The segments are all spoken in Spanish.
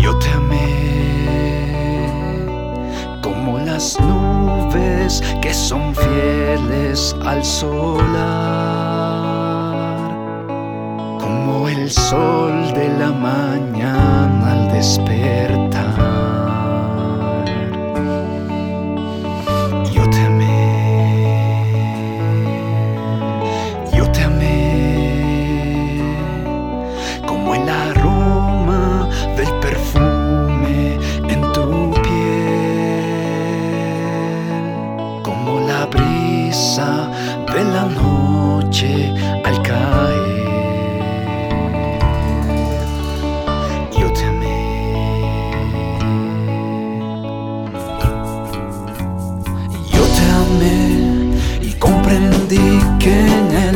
Yo te amé como las nubes que son fieles al solar, como el sol de la mañana al despertar.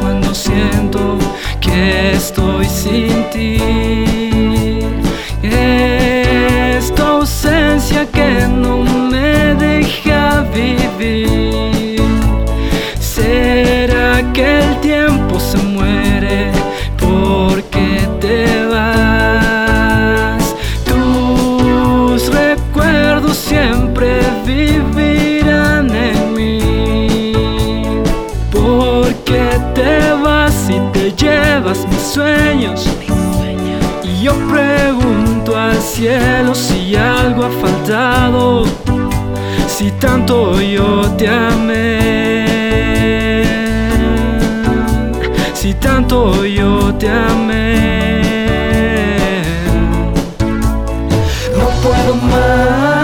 cuando siento que estoy sin ti. Esta ausencia que no me deja vivir. Llevas mis sueños. Y yo pregunto al cielo si algo ha faltado, si tanto yo te amé, si tanto yo te amé. No puedo más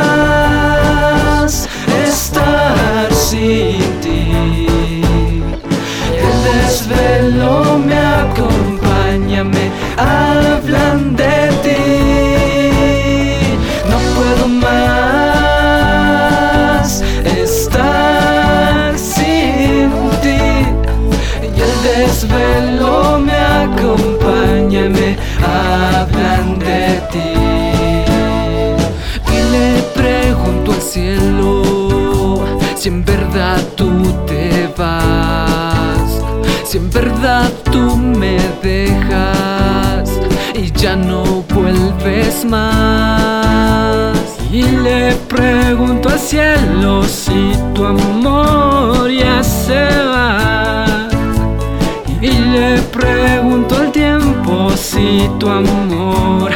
Y le pregunto al cielo si tu amor ya se va. Y le pregunto al tiempo si tu amor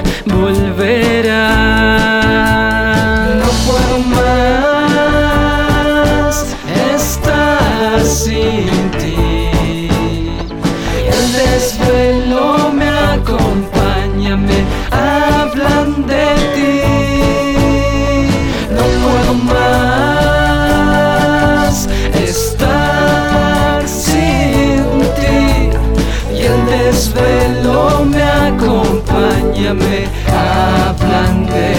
desvelo me acompaña,